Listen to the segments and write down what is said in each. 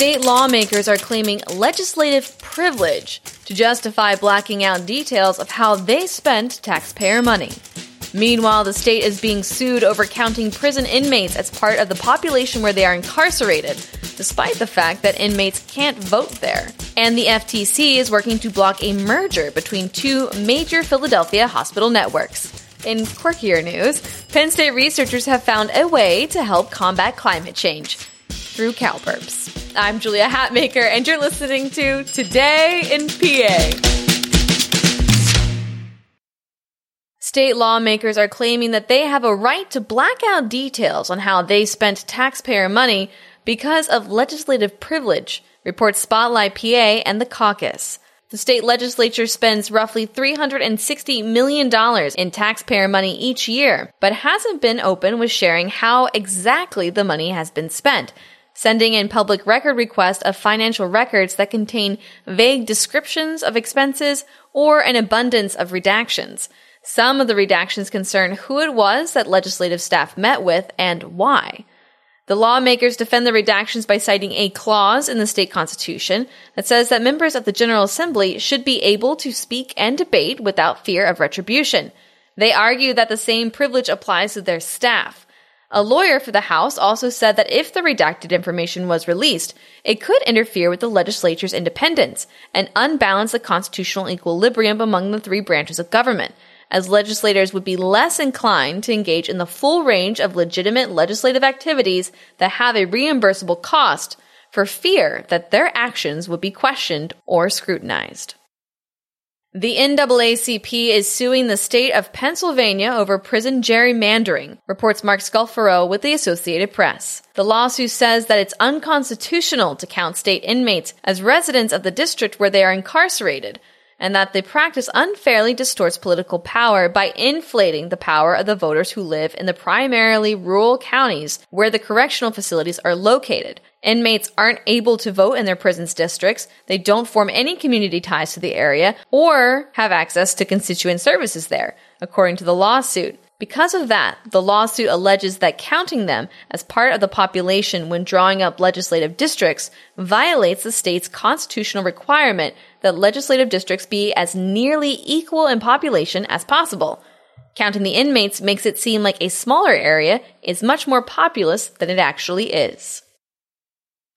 State lawmakers are claiming legislative privilege to justify blacking out details of how they spent taxpayer money. Meanwhile, the state is being sued over counting prison inmates as part of the population where they are incarcerated, despite the fact that inmates can't vote there. And the FTC is working to block a merger between two major Philadelphia hospital networks. In quirkier news, Penn State researchers have found a way to help combat climate change through cow burps. I'm Julia Hatmaker, and you're listening to Today in PA. State lawmakers are claiming that they have a right to black out details on how they spent taxpayer money because of legislative privilege, reports Spotlight PA and the caucus. The state legislature spends roughly $360 million in taxpayer money each year, but hasn't been open with sharing how exactly the money has been spent sending in public record requests of financial records that contain vague descriptions of expenses or an abundance of redactions. Some of the redactions concern who it was that legislative staff met with and why. The lawmakers defend the redactions by citing a clause in the state constitution that says that members of the General Assembly should be able to speak and debate without fear of retribution. They argue that the same privilege applies to their staff. A lawyer for the House also said that if the redacted information was released, it could interfere with the legislature's independence and unbalance the constitutional equilibrium among the three branches of government, as legislators would be less inclined to engage in the full range of legitimate legislative activities that have a reimbursable cost for fear that their actions would be questioned or scrutinized. The NAACP is suing the state of Pennsylvania over prison gerrymandering, reports Mark Scolforo with the Associated Press. The lawsuit says that it's unconstitutional to count state inmates as residents of the district where they are incarcerated, and that the practice unfairly distorts political power by inflating the power of the voters who live in the primarily rural counties where the correctional facilities are located, Inmates aren't able to vote in their prison's districts, they don't form any community ties to the area, or have access to constituent services there, according to the lawsuit. Because of that, the lawsuit alleges that counting them as part of the population when drawing up legislative districts violates the state's constitutional requirement that legislative districts be as nearly equal in population as possible. Counting the inmates makes it seem like a smaller area is much more populous than it actually is.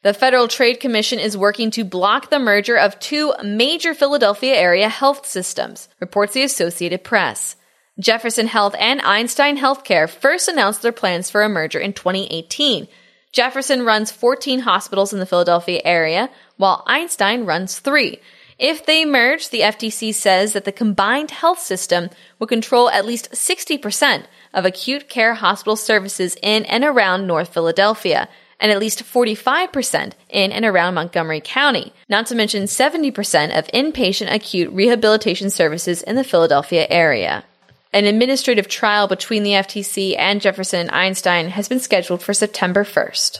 The Federal Trade Commission is working to block the merger of two major Philadelphia area health systems, reports the Associated Press. Jefferson Health and Einstein Healthcare first announced their plans for a merger in 2018. Jefferson runs 14 hospitals in the Philadelphia area, while Einstein runs three. If they merge, the FTC says that the combined health system will control at least 60% of acute care hospital services in and around North Philadelphia and at least 45% in and around Montgomery County, not to mention 70% of inpatient acute rehabilitation services in the Philadelphia area. An administrative trial between the FTC and Jefferson and Einstein has been scheduled for September 1st.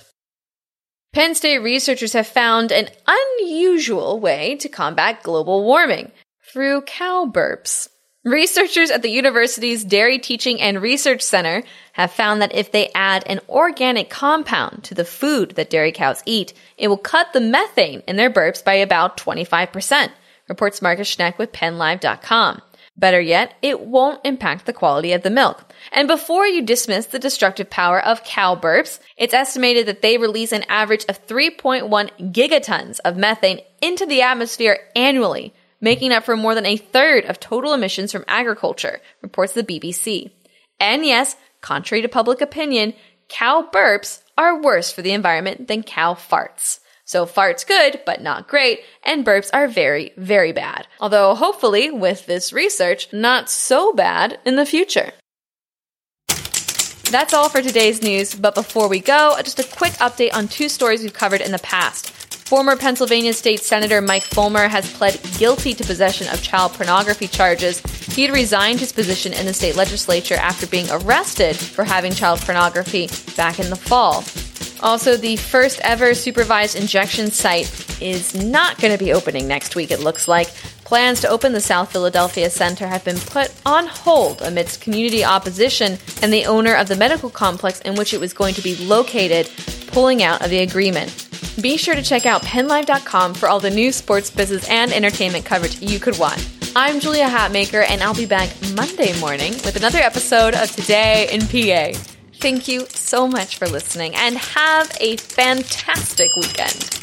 Penn State researchers have found an unusual way to combat global warming through cow burps. Researchers at the university's Dairy Teaching and Research Center have found that if they add an organic compound to the food that dairy cows eat, it will cut the methane in their burps by about 25%, reports Marcus Schneck with PennLive.com. Better yet, it won't impact the quality of the milk. And before you dismiss the destructive power of cow burps, it's estimated that they release an average of 3.1 gigatons of methane into the atmosphere annually making up for more than a third of total emissions from agriculture, reports the BBC. And yes, contrary to public opinion, cow burps are worse for the environment than cow farts. So farts good, but not great, and burps are very, very bad. Although hopefully, with this research, not so bad in the future. That's all for today's news, but before we go, just a quick update on two stories we've covered in the past. Former Pennsylvania State Senator Mike Folmer has pled guilty to possession of child pornography charges. He had resigned his position in the state legislature after being arrested for having child pornography back in the fall. Also, the first ever supervised injection site is not going to be opening next week, it looks like. Plans to open the South Philadelphia Center have been put on hold amidst community opposition and the owner of the medical complex in which it was going to be located pulling out of the agreement. Be sure to check out pennlive.com for all the new sports, business, and entertainment coverage you could want. I'm Julia Hatmaker, and I'll be back Monday morning with another episode of Today in PA. Thank you so much for listening, and have a fantastic weekend.